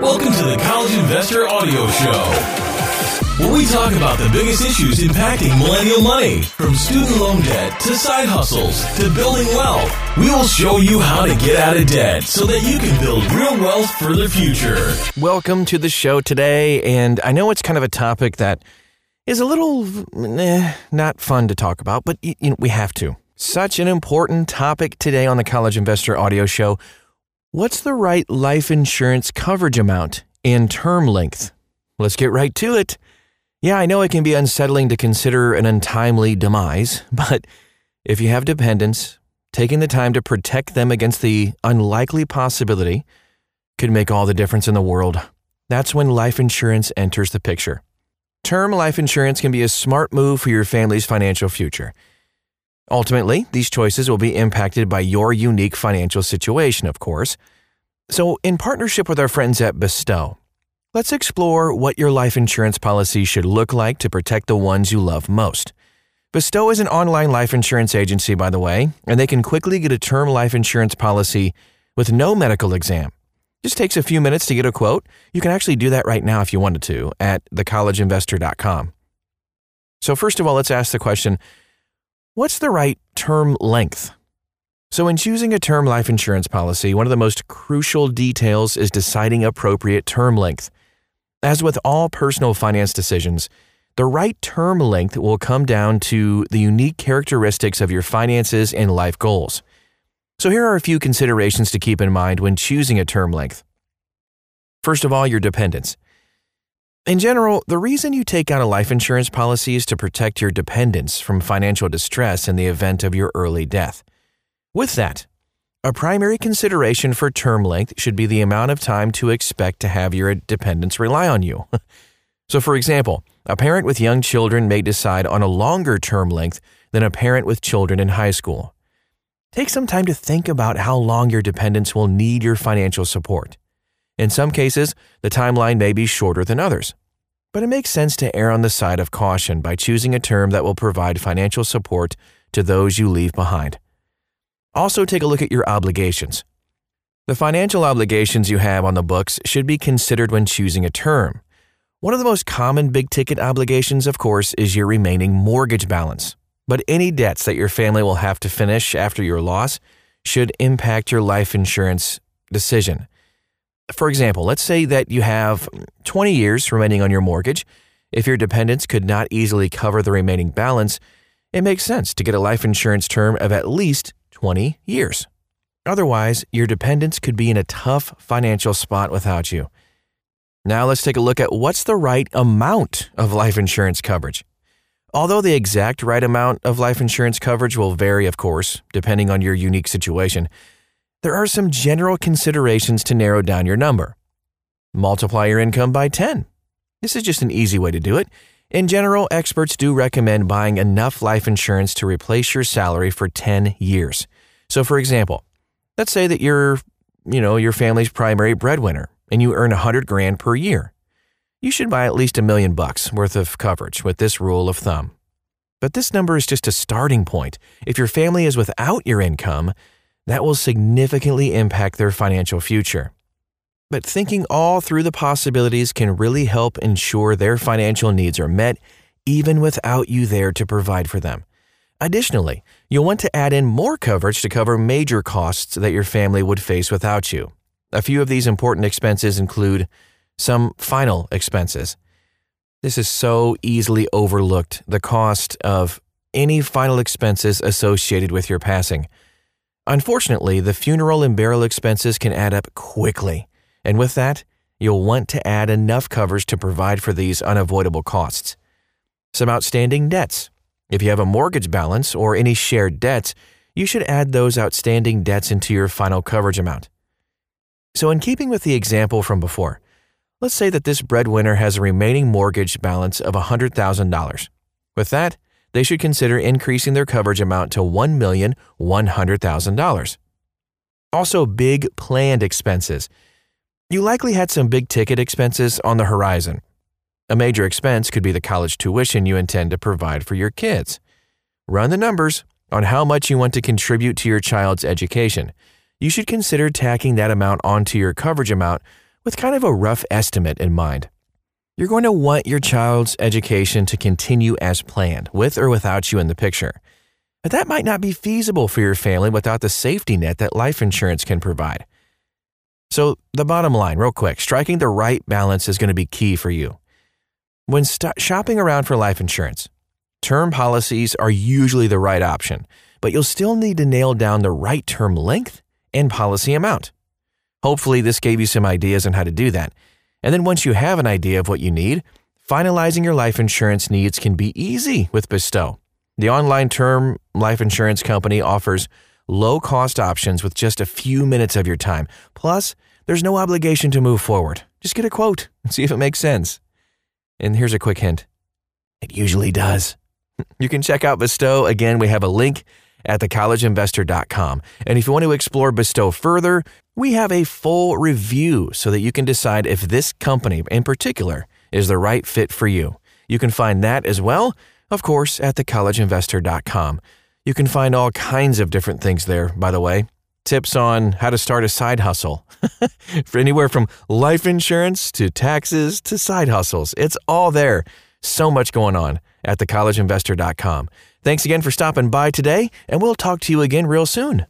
Welcome to the College Investor Audio Show where we talk about the biggest issues impacting millennial money, from student loan debt to side hustles to building wealth. We will show you how to get out of debt so that you can build real wealth for the future. Welcome to the show today, and I know it's kind of a topic that is a little eh, not fun to talk about, but you know, we have to. Such an important topic today on the College Investor Audio Show. What's the right life insurance coverage amount and term length? Let's get right to it. Yeah, I know it can be unsettling to consider an untimely demise, but if you have dependents, taking the time to protect them against the unlikely possibility could make all the difference in the world. That's when life insurance enters the picture. Term life insurance can be a smart move for your family's financial future. Ultimately, these choices will be impacted by your unique financial situation, of course. So, in partnership with our friends at Bestow, Let's explore what your life insurance policy should look like to protect the ones you love most. Bestow is an online life insurance agency, by the way, and they can quickly get a term life insurance policy with no medical exam. Just takes a few minutes to get a quote. You can actually do that right now if you wanted to at thecollegeinvestor.com. So, first of all, let's ask the question what's the right term length? So, in choosing a term life insurance policy, one of the most crucial details is deciding appropriate term length. As with all personal finance decisions, the right term length will come down to the unique characteristics of your finances and life goals. So, here are a few considerations to keep in mind when choosing a term length. First of all, your dependents. In general, the reason you take out a life insurance policy is to protect your dependents from financial distress in the event of your early death. With that, a primary consideration for term length should be the amount of time to expect to have your dependents rely on you. so, for example, a parent with young children may decide on a longer term length than a parent with children in high school. Take some time to think about how long your dependents will need your financial support. In some cases, the timeline may be shorter than others, but it makes sense to err on the side of caution by choosing a term that will provide financial support to those you leave behind. Also, take a look at your obligations. The financial obligations you have on the books should be considered when choosing a term. One of the most common big ticket obligations, of course, is your remaining mortgage balance. But any debts that your family will have to finish after your loss should impact your life insurance decision. For example, let's say that you have 20 years remaining on your mortgage. If your dependents could not easily cover the remaining balance, it makes sense to get a life insurance term of at least 20 years. Otherwise, your dependents could be in a tough financial spot without you. Now, let's take a look at what's the right amount of life insurance coverage. Although the exact right amount of life insurance coverage will vary, of course, depending on your unique situation, there are some general considerations to narrow down your number. Multiply your income by 10. This is just an easy way to do it. In general, experts do recommend buying enough life insurance to replace your salary for 10 years. So for example, let's say that you're, you know, your family's primary breadwinner and you earn 100 grand per year. You should buy at least a million bucks worth of coverage with this rule of thumb. But this number is just a starting point. If your family is without your income, that will significantly impact their financial future. But thinking all through the possibilities can really help ensure their financial needs are met even without you there to provide for them. Additionally, you'll want to add in more coverage to cover major costs that your family would face without you. A few of these important expenses include some final expenses. This is so easily overlooked the cost of any final expenses associated with your passing. Unfortunately, the funeral and burial expenses can add up quickly. And with that, you'll want to add enough covers to provide for these unavoidable costs. Some outstanding debts. If you have a mortgage balance or any shared debts, you should add those outstanding debts into your final coverage amount. So, in keeping with the example from before, let's say that this breadwinner has a remaining mortgage balance of $100,000. With that, they should consider increasing their coverage amount to $1,100,000. Also, big planned expenses. You likely had some big ticket expenses on the horizon. A major expense could be the college tuition you intend to provide for your kids. Run the numbers on how much you want to contribute to your child's education. You should consider tacking that amount onto your coverage amount with kind of a rough estimate in mind. You're going to want your child's education to continue as planned, with or without you in the picture. But that might not be feasible for your family without the safety net that life insurance can provide. So, the bottom line, real quick striking the right balance is going to be key for you. When st- shopping around for life insurance, term policies are usually the right option, but you'll still need to nail down the right term length and policy amount. Hopefully, this gave you some ideas on how to do that. And then once you have an idea of what you need, finalizing your life insurance needs can be easy with Bestow. The online term life insurance company offers low cost options with just a few minutes of your time. Plus, there's no obligation to move forward. Just get a quote and see if it makes sense. And here's a quick hint it usually does. You can check out Bestow. Again, we have a link at thecollegeinvestor.com. And if you want to explore Bestow further, we have a full review so that you can decide if this company in particular is the right fit for you. You can find that as well, of course, at thecollegeinvestor.com. You can find all kinds of different things there, by the way. Tips on how to start a side hustle. For anywhere from life insurance to taxes to side hustles. It's all there. So much going on at thecollegeinvestor.com. Thanks again for stopping by today, and we'll talk to you again real soon.